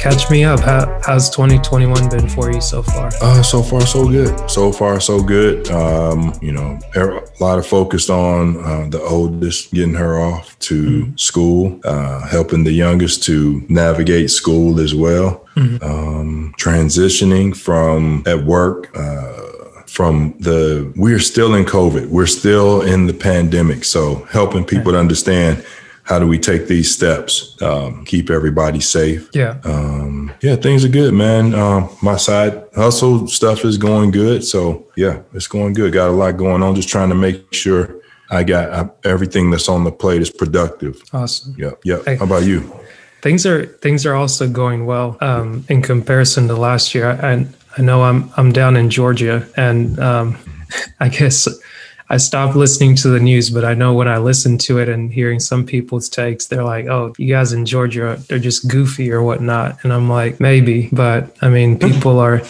Catch me up. How, how's 2021 been for you so far? Uh, so far, so good. So far, so good. Um, you know, a lot of focused on uh, the oldest, getting her off to mm-hmm. school, uh, helping the youngest to navigate school as well, mm-hmm. um, transitioning from at work. Uh, from the we're still in covid we're still in the pandemic so helping people to understand how do we take these steps, um, keep everybody safe? Yeah. Um, yeah, things are good, man. Um, my side hustle stuff is going good. So yeah, it's going good. Got a lot going on. Just trying to make sure I got uh, everything that's on the plate is productive. Awesome. Yep. Yep. Hey, how about you? Things are things are also going well um, in comparison to last year. I, I know I'm I'm down in Georgia, and um, I guess I stopped listening to the news, but I know when I listen to it and hearing some people's takes, they're like, "Oh, you guys in Georgia, they're just goofy or whatnot," and I'm like, maybe, but I mean, people are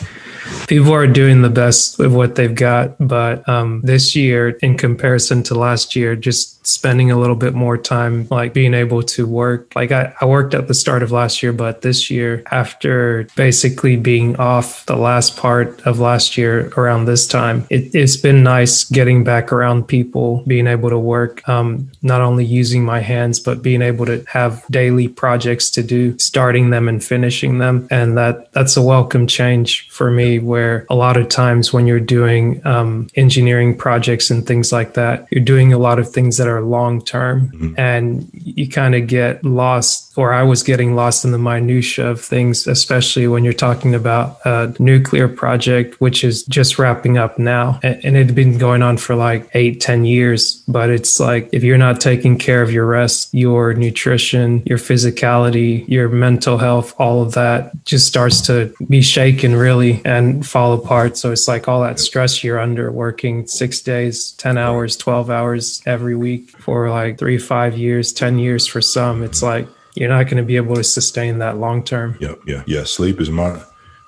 people are doing the best with what they've got. But um, this year, in comparison to last year, just spending a little bit more time, like being able to work. Like I, I worked at the start of last year, but this year, after basically being off the last part of last year around this time, it, has been nice getting back around people, being able to work, um, not only using my hands, but being able to have daily projects to do, starting them and finishing them. And that that's a welcome change for me, where a lot of times when you're doing um, engineering projects and things like that, you're doing a lot of things that are long term mm-hmm. and you kind of get lost or i was getting lost in the minutia of things especially when you're talking about a nuclear project which is just wrapping up now and, it had been going on for like eight ten years but it's like if you're not taking care of your rest your nutrition your physicality your mental health all of that just starts to be shaken really and fall apart so it's like all that stress you're under working six days 10 hours 12 hours every week for like three, five years, 10 years for some, it's like you're not going to be able to sustain that long term. Yeah, yeah, yeah. Sleep is my,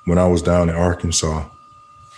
when I was down in Arkansas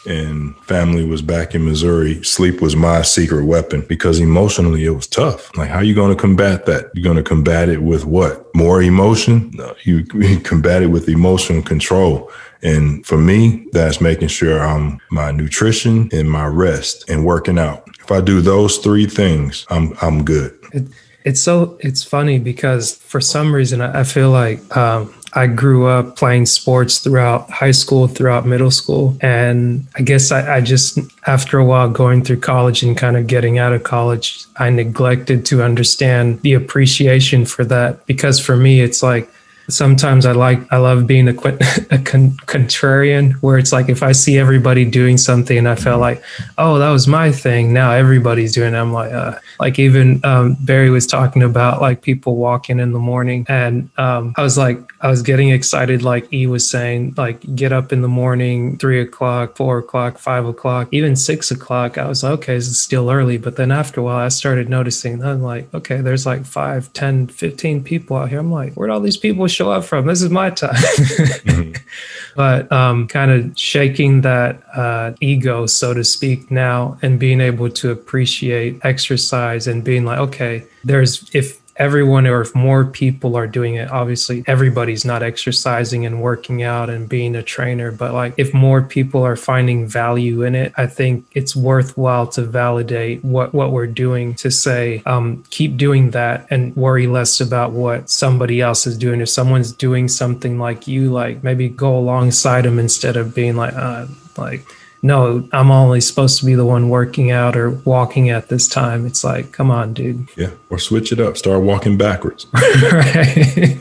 and family was back in Missouri, sleep was my secret weapon because emotionally it was tough. Like, how are you going to combat that? You're going to combat it with what? More emotion? No, you, you combat it with emotional control. And for me, that's making sure I'm my nutrition and my rest and working out. If I do those three things, I'm I'm good. It, it's so it's funny because for some reason I, I feel like um, I grew up playing sports throughout high school, throughout middle school. And I guess I, I, just, after a while going through college and kind of getting out of college, I neglected to understand the appreciation for that. Because for me, it's like, sometimes I like I love being a, a con- contrarian where it's like if I see everybody doing something and I felt like oh that was my thing. Now everybody's doing it. I'm like uh, like even um, Barry was talking about like people walking in the morning and um, I was like I was getting excited like E was saying like get up in the morning three o'clock four o'clock five o'clock even six o'clock. I was like okay it's still early. But then after a while I started noticing I'm like okay there's like five ten fifteen people out here. I'm like where'd all these people show up from. This is my time. mm-hmm. But um, kind of shaking that uh, ego, so to speak, now and being able to appreciate exercise and being like, okay, there's if everyone or if more people are doing it obviously everybody's not exercising and working out and being a trainer but like if more people are finding value in it i think it's worthwhile to validate what what we're doing to say um, keep doing that and worry less about what somebody else is doing. If someone's doing something like you like maybe go alongside them instead of being like uh, like no, I'm only supposed to be the one working out or walking at this time. It's like, come on, dude. Yeah. Or switch it up. Start walking backwards. right.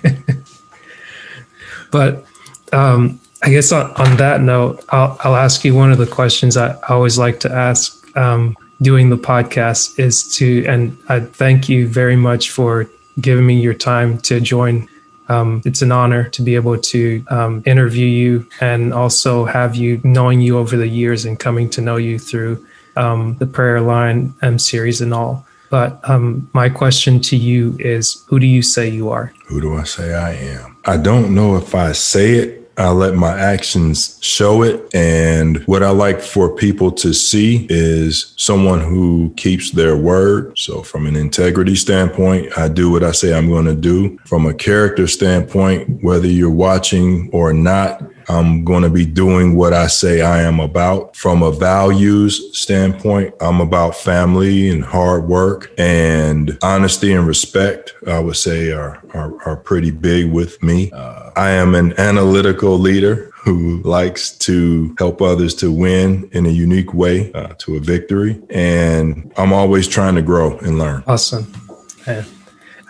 but um, I guess on, on that note, I'll, I'll, ask you one of the questions I always like to ask um, doing the podcast is to, and I thank you very much for giving me your time to join um, it's an honor to be able to um, interview you and also have you knowing you over the years and coming to know you through um, the prayer line M series and all. But um, my question to you is who do you say you are? Who do I say I am? I don't know if I say it I let my actions show it. And what I like for people to see is someone who keeps their word. So, from an integrity standpoint, I do what I say I'm going to do. From a character standpoint, whether you're watching or not, I'm going to be doing what I say I am about. From a values standpoint, I'm about family and hard work and honesty and respect, I would say are, are, are pretty big with me. Uh, I am an analytical leader who likes to help others to win in a unique way uh, to a victory. And I'm always trying to grow and learn. Awesome. Yeah.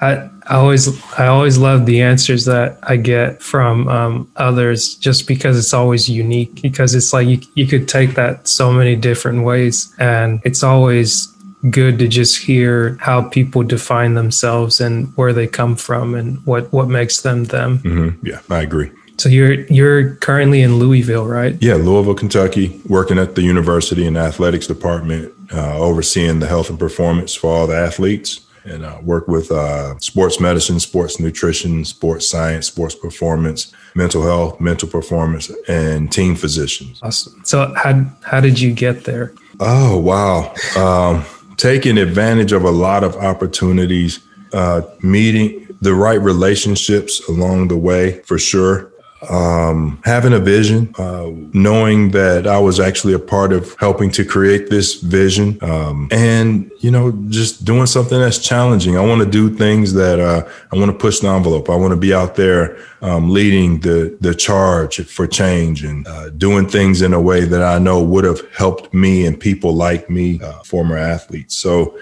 I, I always I always love the answers that I get from um, others just because it's always unique because it's like you, you could take that so many different ways and it's always good to just hear how people define themselves and where they come from and what what makes them them. Mm-hmm. Yeah, I agree. So you're you're currently in Louisville, right? Yeah, Louisville, Kentucky, working at the university in the athletics department, uh, overseeing the health and performance for all the athletes and uh, work with uh, sports medicine, sports nutrition, sports science, sports performance, mental health, mental performance, and team physicians. Awesome. So how how did you get there? Oh wow, um, taking advantage of a lot of opportunities, uh, meeting the right relationships along the way for sure um, having a vision, uh, knowing that I was actually a part of helping to create this vision, um, and you know, just doing something that's challenging. I want to do things that uh, I want to push the envelope. I want to be out there um, leading the the charge for change and uh, doing things in a way that I know would have helped me and people like me, uh, former athletes. So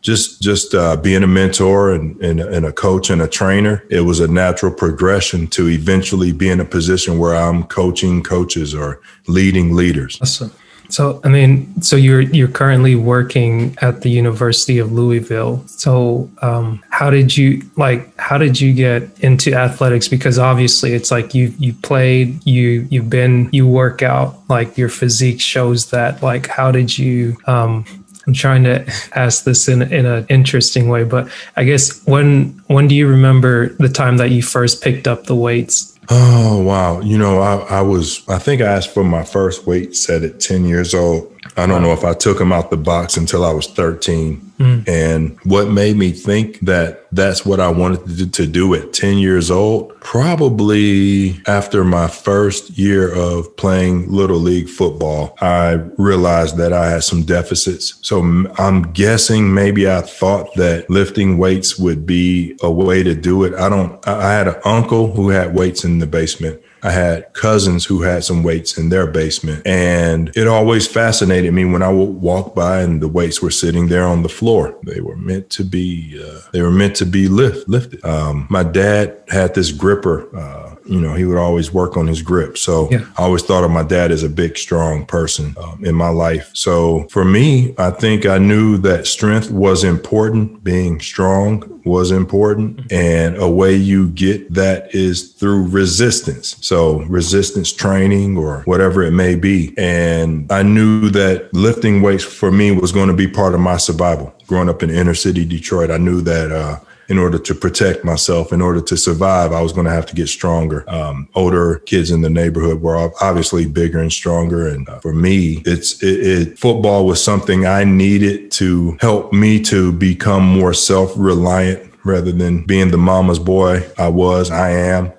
just just uh, being a mentor and, and, and, a coach and a trainer, it was a natural progression to eventually be in a position where I'm coaching coaches or leading leaders. Awesome. So I mean, so you're you're currently working at the University of Louisville. So um, how did you like? How did you get into athletics? Because obviously, it's like you you played, you you've been, you work out. Like your physique shows that. Like, how did you? Um, I'm trying to ask this in in an interesting way, but I guess when when do you remember the time that you first picked up the weights Oh wow! You know, I, I was I think I asked for my first weight set at ten years old. I don't know if I took them out the box until I was 13. Mm. And what made me think that that's what I wanted to do at 10 years old? Probably after my first year of playing Little League football, I realized that I had some deficits. So I'm guessing maybe I thought that lifting weights would be a way to do it. I don't, I had an uncle who had weights in the basement. I had cousins who had some weights in their basement. And it always fascinated me when I would walk by and the weights were sitting there on the floor. They were meant to be, uh, they were meant to be lift, lifted. Um, my dad had this gripper, uh, you know, he would always work on his grip. So yeah. I always thought of my dad as a big, strong person um, in my life. So for me, I think I knew that strength was important, being strong was important. Mm-hmm. And a way you get that is through resistance. So resistance training or whatever it may be. And I knew that lifting weights for me was going to be part of my survival. Growing up in inner city Detroit, I knew that uh, in order to protect myself, in order to survive, I was going to have to get stronger. Um, older kids in the neighborhood were obviously bigger and stronger. And uh, for me, it's it, it, football was something I needed to help me to become more self reliant rather than being the mama's boy I was, I am.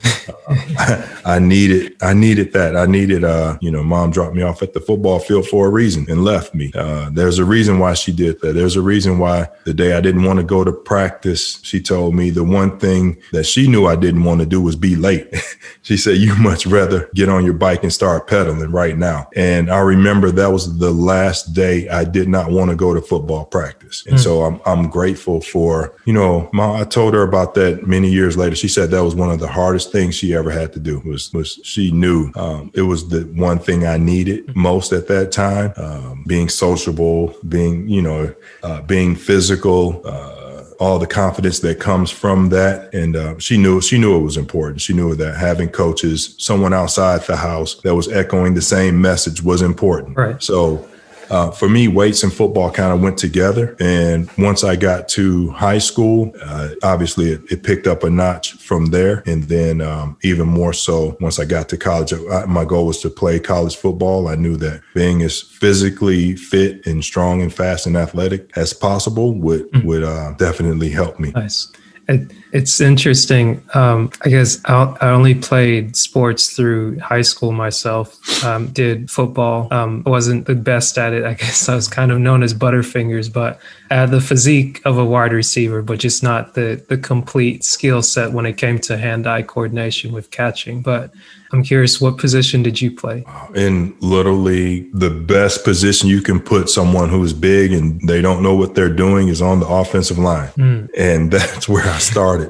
Uh, I needed, I needed that. I needed, uh, you know, mom dropped me off at the football field for a reason and left me. Uh, there's a reason why she did that. There's a reason why the day I didn't want to go to practice, she told me the one thing that she knew I didn't want to do was be late. she said, you much rather get on your bike and start pedaling right now. And I remember that was the last day I did not want to go to football practice. And mm. so I'm, I'm grateful for, you know, my, I told her about that many years later. She said that was one of the hardest things she ever had to do was, was she knew um, it was the one thing I needed most at that time. Um, being sociable, being, you know, uh, being physical, uh, all the confidence that comes from that. And uh, she knew she knew it was important. She knew that having coaches, someone outside the house that was echoing the same message was important. Right. So uh, for me, weights and football kind of went together. And once I got to high school, uh, obviously it, it, picked up a notch from there. And then um, even more so once I got to college, I, my goal was to play college football. I knew that being as physically fit and strong and fast and athletic as possible would mm-hmm. would uh, definitely help me. Nice. It, it's interesting. Um, I guess I, I, only played sports through high school myself. Um, did football. Um, wasn't the best at it. I guess I was kind of known as Butterfingers, but I had the physique of a wide receiver, but just not the the complete skill set when it came to hand-eye coordination with catching. But I'm curious, what position did you play? In Little League, the best position you can put someone who's big and they don't know what they're doing is on the offensive line. Mm. And that's where I started.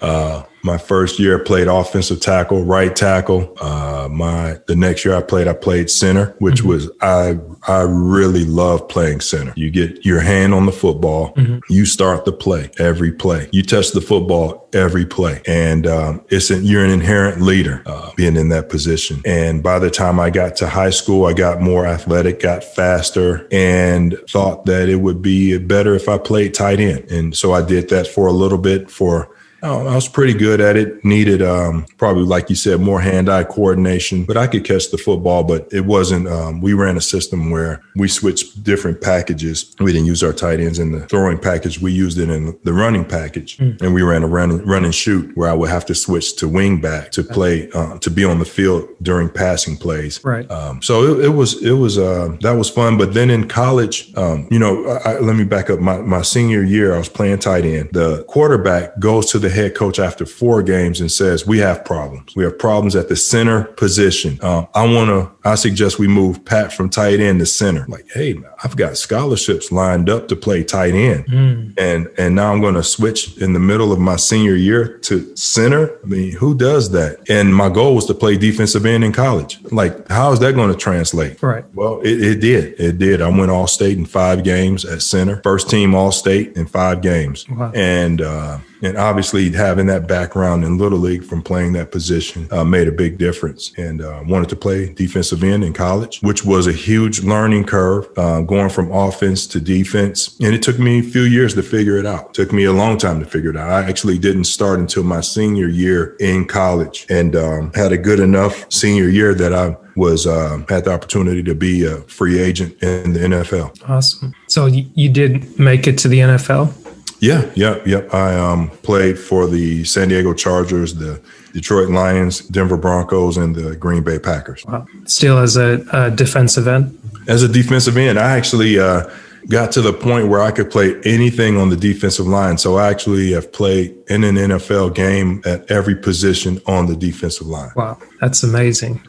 Uh, my first year, I played offensive tackle, right tackle. Uh, my the next year I played, I played center, which mm-hmm. was I I really love playing center. You get your hand on the football, mm-hmm. you start the play every play. You touch the football every play, and um, it's an, you're an inherent leader uh, being in that position. And by the time I got to high school, I got more athletic, got faster, and thought that it would be better if I played tight end. And so I did that for a little bit for Oh, I was pretty good at it. Needed um, probably, like you said, more hand-eye coordination, but I could catch the football. But it wasn't. Um, we ran a system where we switched different packages. We didn't use our tight ends in the throwing package. We used it in the running package, mm. and we ran a run, run and shoot where I would have to switch to wing back to play uh, to be on the field during passing plays. Right. Um, so it, it, was it was uh, that was fun. But then in college, um, you know, I, let me back up. My my senior year, I was playing tight end. The quarterback goes to the head coach after four games and says, "We have problems. We have problems at the center position. Um, I want to. I suggest we move Pat from tight end to center. Like, hey, I've got scholarships lined up to play tight end, mm. and and now I'm going to switch in the middle of my senior year to center. I mean, who does that? And my goal was to play defensive end in college. Like, how is that going to translate? Right. Well, it, it did. It did. I went all state in five games at center. First team all state in five games, wow. and. Uh, and obviously, having that background in Little League from playing that position uh, made a big difference. And uh, wanted to play defensive end in college, which was a huge learning curve, uh, going from offense to defense. And it took me a few years to figure it out. It took me a long time to figure it out. I actually didn't start until my senior year in college and um, had a good enough senior year that I was uh, had the opportunity to be a free agent in the NFL. Awesome. So you did make it to the NFL? Yeah, yeah, yeah. I um, played for the San Diego Chargers, the Detroit Lions, Denver Broncos, and the Green Bay Packers. Wow. Still as a, a defensive end? As a defensive end, I actually uh, got to the point where I could play anything on the defensive line. So I actually have played in an NFL game at every position on the defensive line. Wow, that's amazing.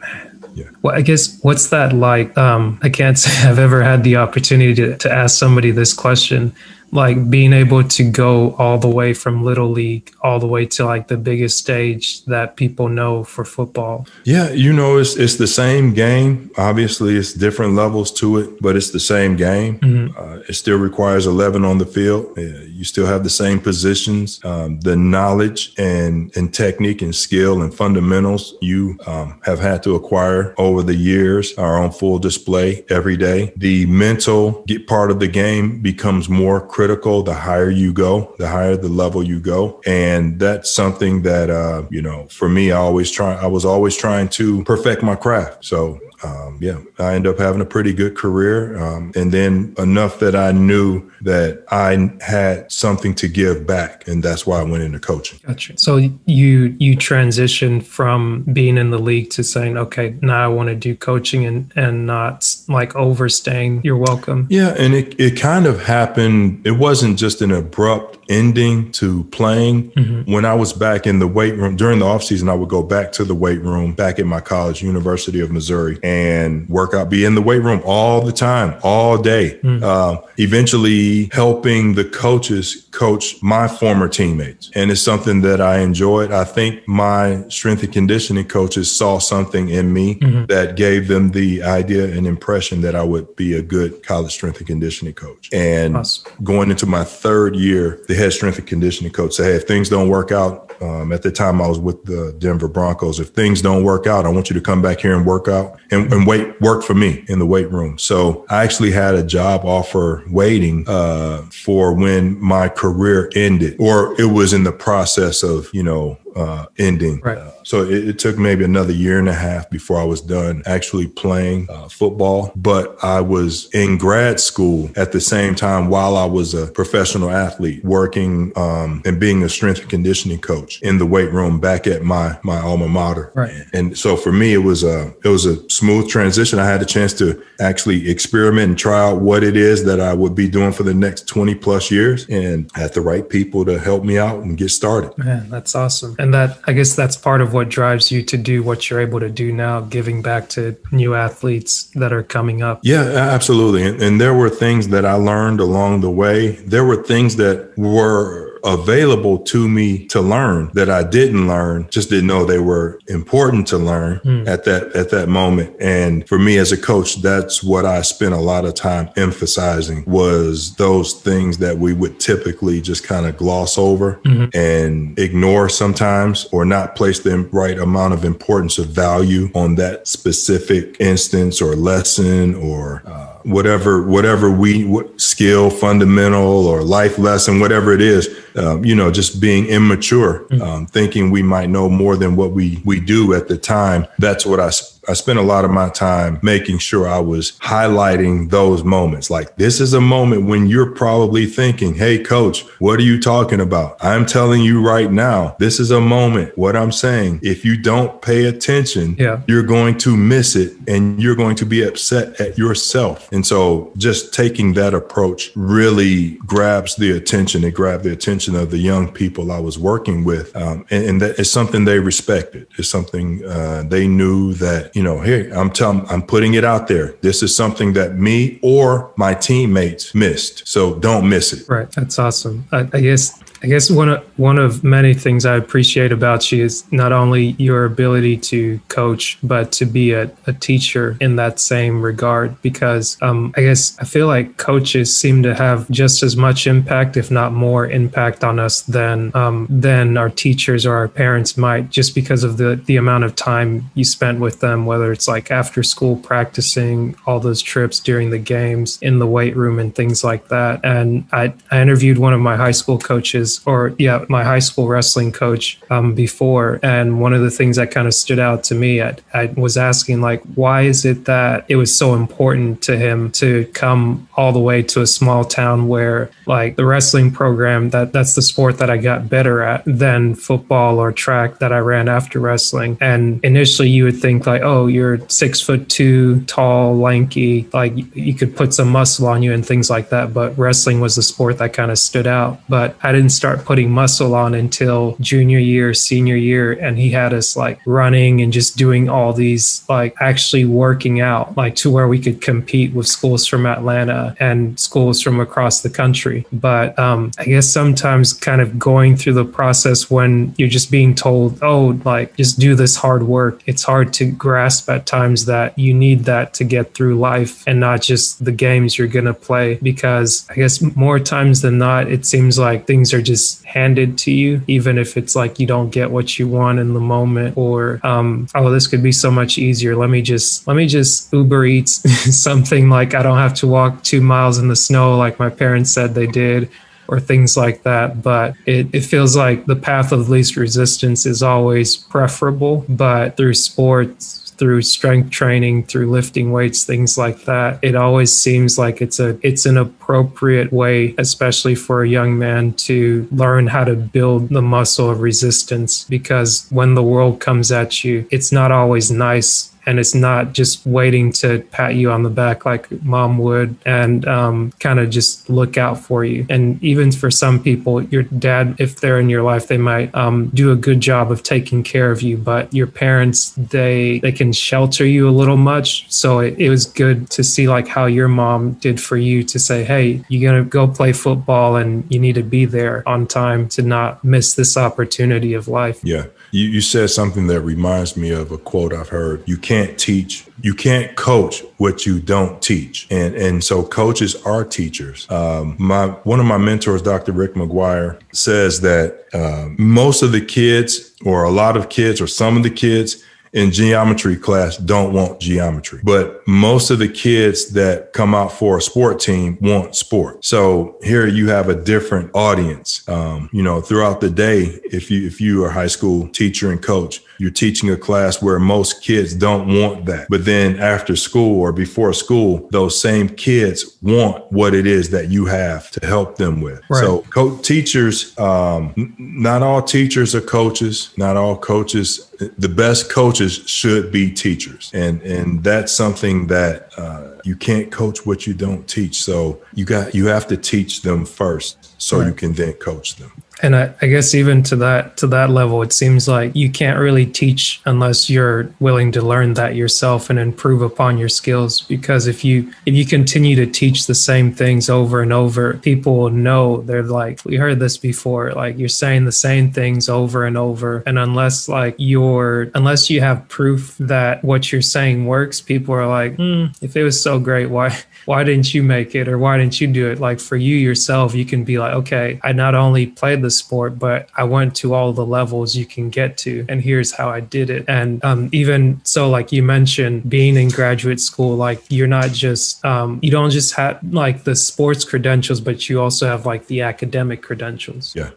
Yeah. Well, I guess what's that like? Um, I can't say I've ever had the opportunity to, to ask somebody this question, like being able to go all the way from little league all the way to like the biggest stage that people know for football. Yeah you know it's it's the same game. Obviously it's different levels to it but it's the same game. Mm-hmm. uh, it still requires 11 on the field. You still have the same positions. Um, the knowledge and and technique and skill and fundamentals you um, have had to acquire over the years are on full display every day. The mental get part of the game becomes more critical the higher you go, the higher the level you go. And that's something that, uh, you know, for me, I always try, I was always trying to perfect my craft. So um, yeah, I ended up having a pretty good career. Um, and then enough that I knew that I had something to give back. And that's why I went into coaching. Gotcha. So you, you transitioned from being in the league to saying, okay, now I want to do coaching and, and not like overstaying your welcome. Yeah. And it, it kind of happened. It wasn't just an abrupt ending to playing. Mm-hmm. When I was back in the weight room during the off season, I would go back to the weight room back at my college, University of Missouri. And and work out, be in the weight room all the time, all day. Mm. Uh, eventually helping the coaches coach my former teammates. And it's something that I enjoyed. I think my strength and conditioning coaches saw something in me Mhm. that gave them the idea and impression that I would be a good college strength and conditioning coach. And Awesome. going into my third year, the head strength and conditioning coach said, Hey, if things don't work out, um, at the time I was with the Denver Broncos, if things don't work out, I want you to come back here and work out and, and wait, work for me in the weight room. So I actually had a job offer waiting uh, for when my career ended, or it was in the process of, you know, uh, ending. Right. Uh, so it, it took maybe another year and a half before I was done actually playing uh, football. But I was in grad school at the same time while I was a professional athlete, working um, and being a strength and conditioning coach in the weight room back at my my alma mater. Right. And so for me, it was a it was a smooth transition. I had a chance to actually experiment and try out what it is that I would be doing for the next twenty plus years, and had the right people to help me out and get started. Man, that's awesome. And that I guess that's part of what drives you to do what you're able to do now, giving back to new athletes that are coming up. Yeah, absolutely. And, and there were things that I learned along the way. There were things that were available to me to learn that I didn't learn, just didn't know they were important to learn Hmm. at that at that moment. And for me as a coach, that's what I spent a lot of time emphasizing was those things that we would typically just kind of gloss over Mhm. and ignore sometimes or not place the right amount of importance of value on that specific instance or lesson or uh, whatever whatever we what skill fundamental or life lesson whatever it is um, you know just being immature um, thinking we might know more than what we we do at the time that's what i I spent a lot of my time making sure I was highlighting those moments. Like, this is a moment when you're probably thinking, Hey, coach, what are you talking about? I'm telling you right now, this is a moment. What I'm saying, if you don't pay attention, Yeah. you're going to miss it and you're going to be upset at yourself. And so, just taking that approach really grabs the attention. It grabbed the attention of the young people I was working with. Um, and, and that is something they respected. It's something uh, they knew that, you know, here, I'm telling, I'm putting it out there. This is something that me or my teammates missed. So don't miss it. Right. That's awesome. I, I guess I guess one of one of many things I appreciate about you is not only your ability to coach, but to be a, a teacher in that same regard. Because um, I guess I feel like coaches seem to have just as much impact, if not more impact on us than um, than our teachers or our parents might, just because of the the amount of time you spent with them, whether it's like after school practicing, all those trips during the games, in the weight room, and things like that. And I, I interviewed one of my high school coaches, or yeah, my high school wrestling coach um, before. And one of the things that kind of stood out to me, I, I was asking, like, why is it that it was so important to him to come all the way to a small town where, like, the wrestling program, that that's the sport that I got better at than football or track that I ran after wrestling. And initially, you would think, like, oh, you're six foot two, tall, lanky, like you, you could put some muscle on you and things like that. But wrestling was the sport that kind of stood out. But I didn't start putting muscle on until junior year, senior year. And he had us like running and just doing all these, like actually working out, like to where we could compete with schools from Atlanta and schools from across the country. But um, I guess sometimes kind of going through the process when you're just being told, oh, like just do this hard work, it's hard to grasp at times that you need that to get through life and not just the games you're going to play. Because I guess more times than not, it seems like things are just handed to you, even if it's like you don't get what you want in the moment or, um, oh, this could be so much easier. Let me just, let me just Uber Eats something like I don't have to walk two miles in the snow like my parents said they did or things like that. But it, it feels like the path of least resistance is always preferable. But through sports, through strength training, through lifting weights, things like that, it always seems like it's a it's an appropriate way, especially for a young man, to learn how to build the muscle of resistance. Because when the world comes at you, it's not always nice and it's not just waiting to pat you on the back like mom would and um, kind of just look out for you. And even for some people, your dad, if they're in your life, they might um, do a good job of taking care of you. But your parents, they they can shelter you a little much. So it, it was good to see like how your mom did for you to say, hey, you're gonna go play football and you need to be there on time to not miss this opportunity of life. Yeah. You, you said something that reminds me of a quote I've heard. You can't teach, you can't coach what you don't teach. And and so coaches are teachers. Um, my one of my mentors, Dr. Rick McGuire, says that uh, most of the kids, or a lot of kids, or some of the kids in geometry class don't want geometry, but most of the kids that come out for a sport team want sport. So here you have a different audience. Um, you know, throughout the day, if you if you are a high school teacher and coach, you're teaching a class where most kids don't want that. But then after school or before school, those same kids want what it is that you have to help them with. Right. So co- teachers, um, n- not all teachers are coaches. Not all coaches. The best coaches should be teachers, and and that's something that uh, you can't coach what you don't teach. So you got you have to teach them first, so right. you can then coach them. And I, I, guess even to that to that level, it seems like you can't really teach unless you're willing to learn that yourself and improve upon your skills. Because if you if you continue to teach the same things over and over, people know they're like, we heard this before. Like you're saying the same things over and over, and unless like you're unless you have proof that what you're saying works, people are like, hmm, if it was so great, why why didn't you make it or why didn't you do it? Like for you yourself, you can be like, okay, I not only played the sport, but I went to all the levels you can get to, and here's how I did it. And um, even so, like you mentioned, being in graduate school, like you're not just um, you don't just have like the sports credentials, but you also have like the academic credentials. Yeah,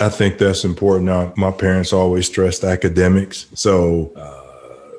I think that's important. Now, my parents always stressed academics, so. Uh,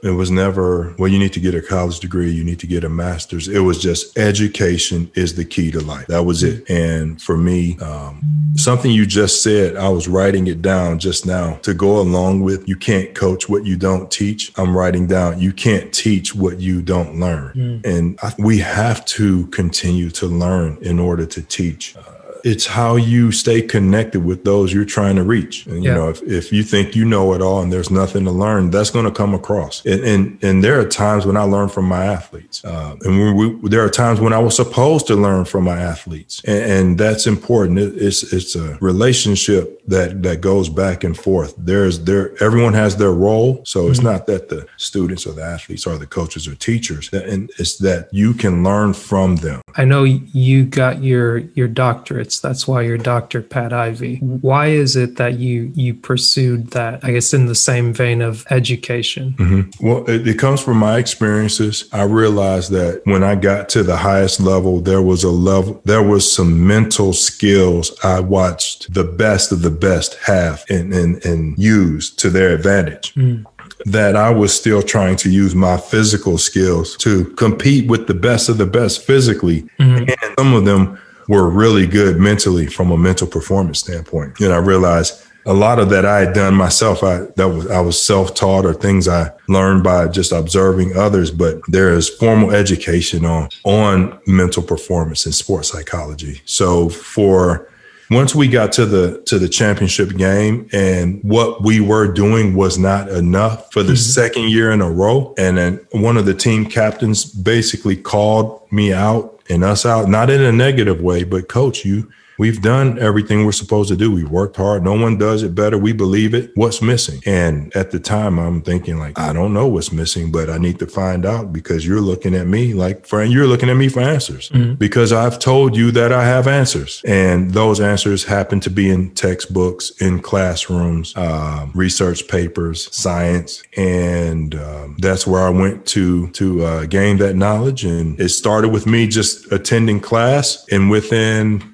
it was never, well, you need to get a college degree, you need to get a master's. It was just education is the key to life. That was it. And for me, um, something you just said, I was writing it down just now to go along with you can't coach what you don't teach. I'm writing down you can't teach what you don't learn. Mm. And I, we have to continue to learn in order to teach. Uh, it's how you stay connected with those you're trying to reach. And, you yeah. know, if, if you think you know it all and there's nothing to learn, that's going to come across. And, and, and there are times when I learn from my athletes. Uh, and we, we, there are times when I was supposed to learn from my athletes. And, and that's important. It, it's, it's a relationship that, that goes back and forth. There's there, everyone has their role. So it's mm-hmm. not that the students or the athletes or the coaches or teachers, and it's that you can learn from them. I know you got your, your doctorate that's why you're Dr. Pat Ivey. Why is it that you you pursued that? I guess in the same vein of education. Mm-hmm. Well, it, it comes from my experiences. I realized that when I got to the highest level, there was a level, there was some mental skills I watched the best of the best have and and, and use to their advantage. Mm that I was still trying to use my physical skills to compete with the best of the best physically. Mm-hmm. And some of them were really good mentally from a mental performance standpoint. And I realized a lot of that I had done myself. I that was I was self-taught or things I learned by just observing others, but there is formal education on on mental performance and sports psychology. So for once we got to the to the championship game and what we were doing was not enough for the mm-hmm. second year in a row and then one of the team captains basically called me out and us out, not in a negative way, but coach, you We've done everything we're supposed to do. We worked hard. No one does it better. We believe it. What's missing? And at the time, I'm thinking like, I don't know what's missing, but I need to find out because you're looking at me like, friend, you're looking at me for answers mm-hmm. because I've told you that I have answers. And those answers happen to be in textbooks, in classrooms, um, research papers, science. And um, that's where I went to, to uh, gain that knowledge. And it started with me just attending class and within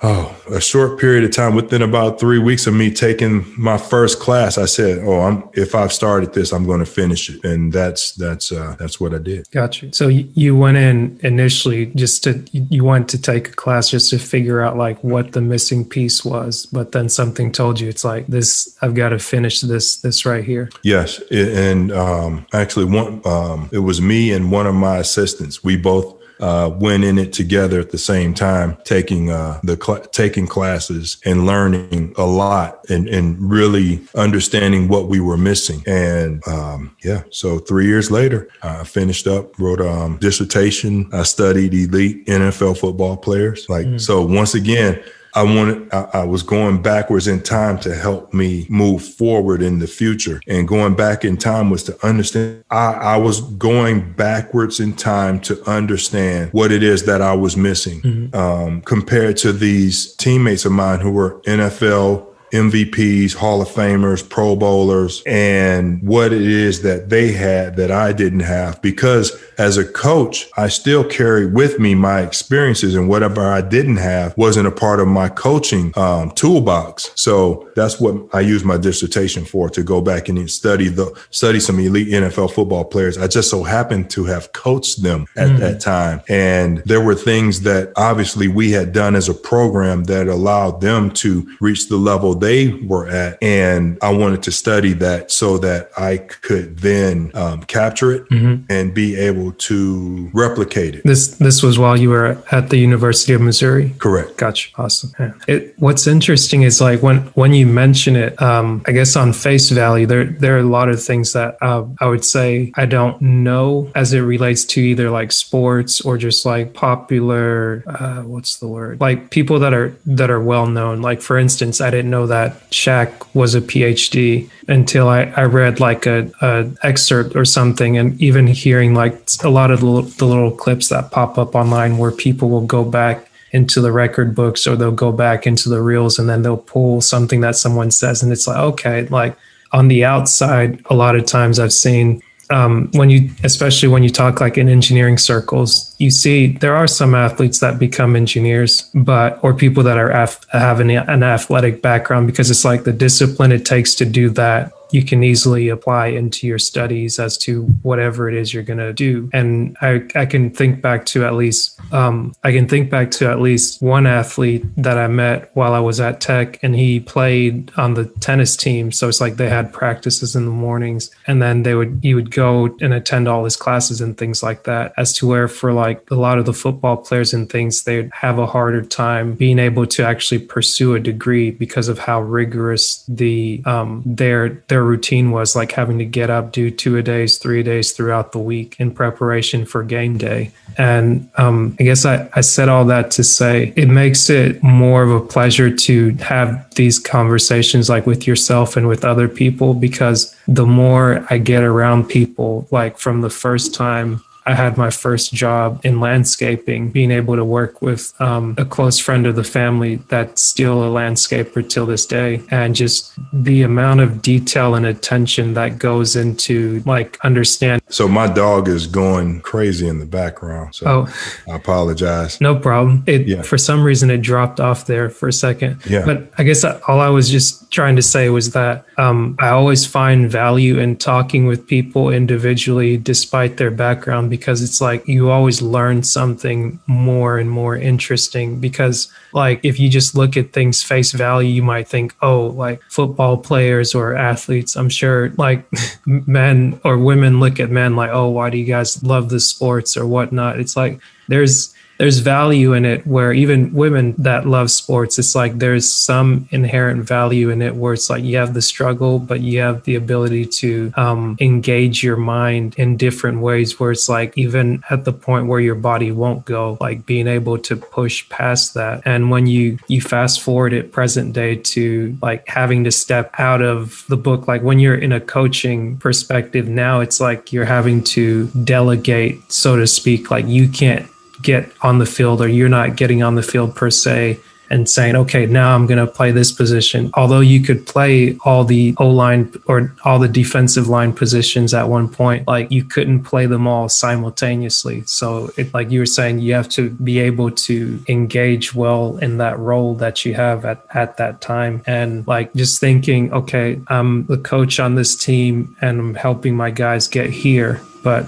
Oh, a short period of time. Within about three weeks of me taking my first class, I said, "Oh, I'm if I've started this, I'm going to finish it," and that's that's uh, that's what I did. Gotcha. So you went in initially just to you went to take a class just to figure out like what the missing piece was, but then something told you it's like this. I've got to finish this this right here. Yes, and um, actually, one um, it was me and one of my assistants. We both uh, went in it together at the same time, taking uh, the cl- taking classes and learning a lot and, and really understanding what we were missing. And um, yeah, so three years later, I finished up, wrote a um, dissertation. I studied elite NFL football players. Like mm. so, once again I wanted, I, I, was going backwards in time to help me move forward in the future. And going back in time was to understand, I, I was going backwards in time to understand what it is that I was missing mm-hmm. um, compared to these teammates of mine who were NFL MVPs, Hall of Famers, Pro Bowlers, and what it is that they had that I didn't have. Because as a coach, I still carry with me my experiences, and whatever I didn't have wasn't a part of my coaching um, toolbox. So that's what I use my dissertation for to go back and study the study some elite NFL football players. I just so happened to have coached them at mm. that time, and there were things that obviously we had done as a program that allowed them to reach the level they were at. And I wanted to study that so that I could then um, capture it mm-hmm. and be able to replicate it. This this was while you were at the University of Missouri. Correct. Gotcha. Awesome. Yeah. It, what's interesting is like when when you mention it, um, I guess on face value, there there are a lot of things that uh, I would say I don't know as it relates to either like sports or just like popular. Uh, what's the word? Like people that are that are well known. Like for instance, I didn't know that Shaq was a PhD until I, I read like a, a excerpt or something, and even hearing like a lot of the little, the little clips that pop up online where people will go back into the record books or they'll go back into the reels and then they'll pull something that someone says and it's like okay like on the outside a lot of times i've seen um, when you especially when you talk like in engineering circles you see there are some athletes that become engineers but or people that are af- have an, an athletic background because it's like the discipline it takes to do that you can easily apply into your studies as to whatever it is you're going to do. And I, I can think back to at least, um, I can think back to at least one athlete that I met while I was at Tech, and he played on the tennis team. So it's like they had practices in the mornings, and then they would, he would go and attend all his classes and things like that. As to where for like a lot of the football players and things, they'd have a harder time being able to actually pursue a degree because of how rigorous the, um, their, their their routine was like having to get up, do two a days, three a days throughout the week in preparation for game day. And um, I guess I, I said all that to say it makes it more of a pleasure to have these conversations like with yourself and with other people because the more I get around people, like from the first time I had my first job in landscaping, being able to work with um, a close friend of the family that's still a landscaper till this day. And just the amount of detail and attention that goes into like understanding. So my dog is going crazy in the background. So oh, I apologize. No problem. It, yeah. For some reason, it dropped off there for a second. Yeah. But I guess all I was just trying to say was that um, I always find value in talking with people individually, despite their background because it's like you always learn something more and more interesting because like if you just look at things face value you might think oh like football players or athletes i'm sure like men or women look at men like oh why do you guys love the sports or whatnot? It's like there's there's value in it where even women that love sports, it's like there's some inherent value in it where it's like you have the struggle, but you have the ability to um, engage your mind in different ways where it's like even at the point where your body won't go, like being able to push past that. And when you you fast forward it present day to like having to step out of the book, like when you're in a coaching perspective now, it's like you're having to delegate, so to speak, like you can't get on the field or you're not getting on the field per se and saying, okay, now I'm going to play this position. Although you could play all the O line or all the defensive line positions at one point, like you couldn't play them all simultaneously. So, it, like you were saying, you have to be able to engage well in that role that you have at, at that time. And like just thinking, okay, I'm the coach on this team and I'm helping my guys get here, but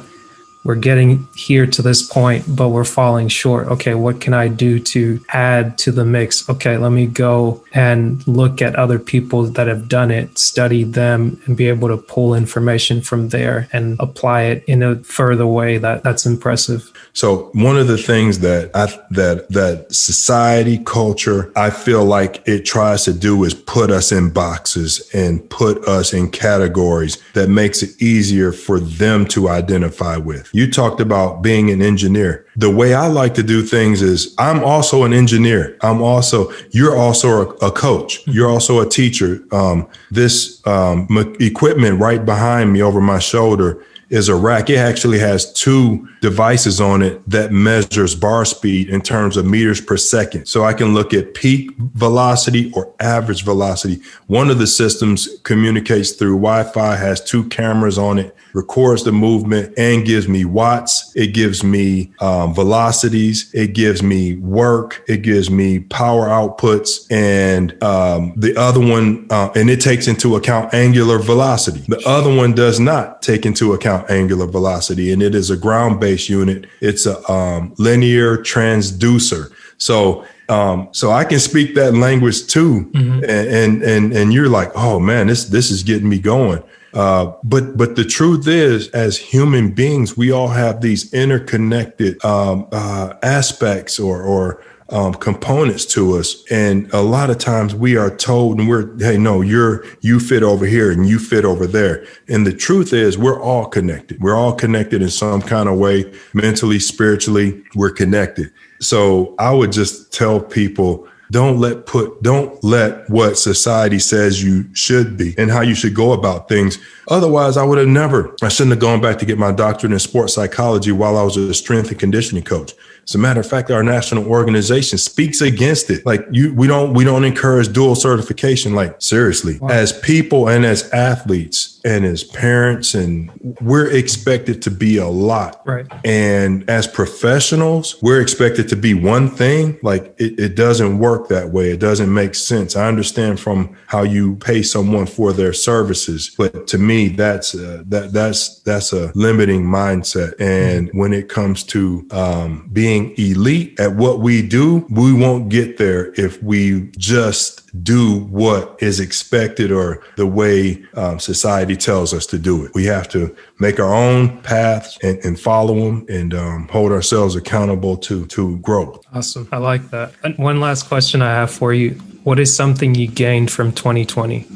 we're getting here to this point, but we're falling short. Okay, what can I do to add to the mix? Okay, let me go and look at other people that have done it, study them, and be able to pull information from there and apply it in a further way that that's impressive. So one of the things that I that that society culture I feel like it tries to do is put us in boxes and put us in categories that makes it easier for them to identify with. You talked about being an engineer. The way I like to do things is I'm also an engineer. I'm also you're also a, a coach. You're also a teacher. Um, this um, equipment right behind me over my shoulder is a rack. It actually has two devices on it that measures bar speed in terms of meters per second. So I can look at peak velocity or average velocity. One of the systems communicates through Wi-Fi, has two cameras on it, records the movement and gives me watts. It gives me um, velocities. It gives me work. It gives me power outputs. And um, the other one, uh, and it takes into account angular velocity. The other one does not take into account angular velocity, and it is a ground based unit. It's a um, linear transducer. So um, so I can speak that language too, mm-hmm. and, and and and you're like, oh man, this this is getting me going. Uh, but but the truth is, as human beings, we all have these interconnected um, uh, aspects or or um, components to us. And a lot of times we are told, and we're, hey, no, you're, you fit over here and you fit over there. And the truth is, we're all connected. We're all connected in some kind of way, mentally, spiritually, we're connected. So I would just tell people, don't let put don't let what society says you should be and how you should go about things. Otherwise i would have never. I shouldn't have gone back to get my doctorate in sports psychology while i was a strength and conditioning coach as a matter of fact, our national organization speaks against it. Like you, we don't, we don't encourage dual certification. Like seriously, wow. as people and as athletes and as parents, and we're expected to be a lot. Right. And as professionals, we're expected to be one thing. Like it, it doesn't work that way. It doesn't make sense. I understand from how you pay someone for their services, but to me, that's uh, that that's that's a limiting mindset. And mm-hmm. when it comes to um, being being elite at what we do, we won't get there if we just do what is expected or the way um, society tells us to do it. We have to make our own paths and, and follow them and um, hold ourselves accountable to to growth. Awesome. I like that. And one last question I have for you. What is something you gained from 2020?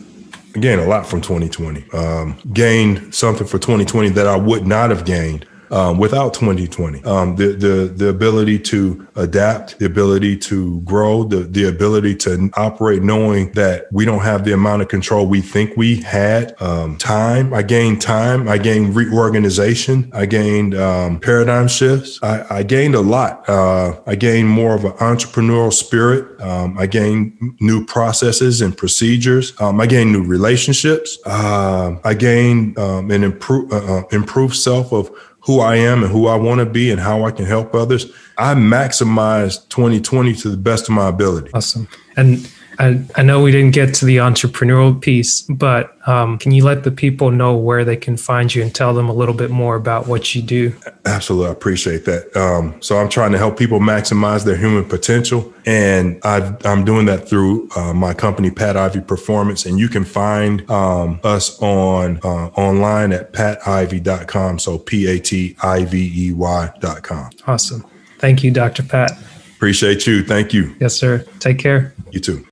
I gained a lot from 2020. Um, gained something for 2020 that I would not have gained um, without 2020. Um, the, the, the ability to adapt, the ability to grow, the, the ability to operate knowing that we don't have the amount of control we think we had. Um, time, I gained time. I gained reorganization. I gained um, paradigm shifts. I, I, gained a lot. Uh, I gained more of an entrepreneurial spirit. Um, I gained new processes and procedures. Um, I gained new relationships. Uh, I gained an improve, uh, uh, improved self of who I am and who I want to be and how I can help others. I maximize 2020 to the best of my ability. Awesome. And I, I know we didn't get to the entrepreneurial piece, but um, can you let the people know where they can find you and tell them a little bit more about what you do? Absolutely. I appreciate that. Um, so I'm trying to help people maximize their human potential. And i am doing that through uh, my company, Pat Ivey Performance. And you can find um, us on uh, online at pativey.com. So P A T I V E Y.com. Awesome. Thank you, Dr. Pat. Appreciate you. Thank you. Yes, sir. Take care. You too.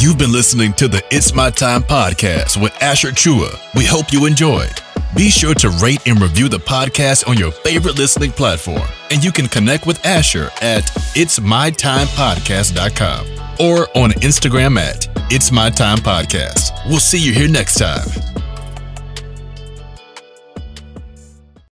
You've been listening to the It's My Time podcast with Asher Chua. We hope you enjoyed. Be sure to rate and review the podcast on your favorite listening platform. And you can connect with Asher at itsmytimepodcast.com or on Instagram at It's My Time Podcast. We'll see you here next time.